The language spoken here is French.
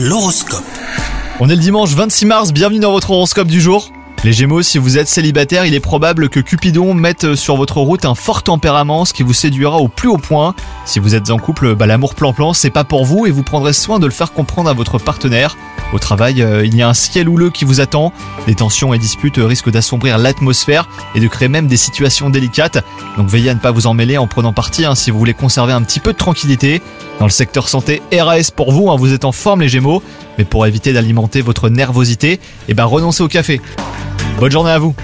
L'horoscope. On est le dimanche 26 mars, bienvenue dans votre horoscope du jour. Les Gémeaux, si vous êtes célibataire, il est probable que Cupidon mette sur votre route un fort tempérament, ce qui vous séduira au plus haut point. Si vous êtes en couple, bah, l'amour plan-plan, c'est pas pour vous et vous prendrez soin de le faire comprendre à votre partenaire. Au travail, euh, il y a un ciel houleux qui vous attend. Des tensions et disputes risquent d'assombrir l'atmosphère et de créer même des situations délicates. Donc veillez à ne pas vous en mêler en prenant parti hein, si vous voulez conserver un petit peu de tranquillité. Dans le secteur santé, RAS pour vous, hein, vous êtes en forme les Gémeaux, mais pour éviter d'alimenter votre nervosité, eh ben renoncez au café. Bonne journée à vous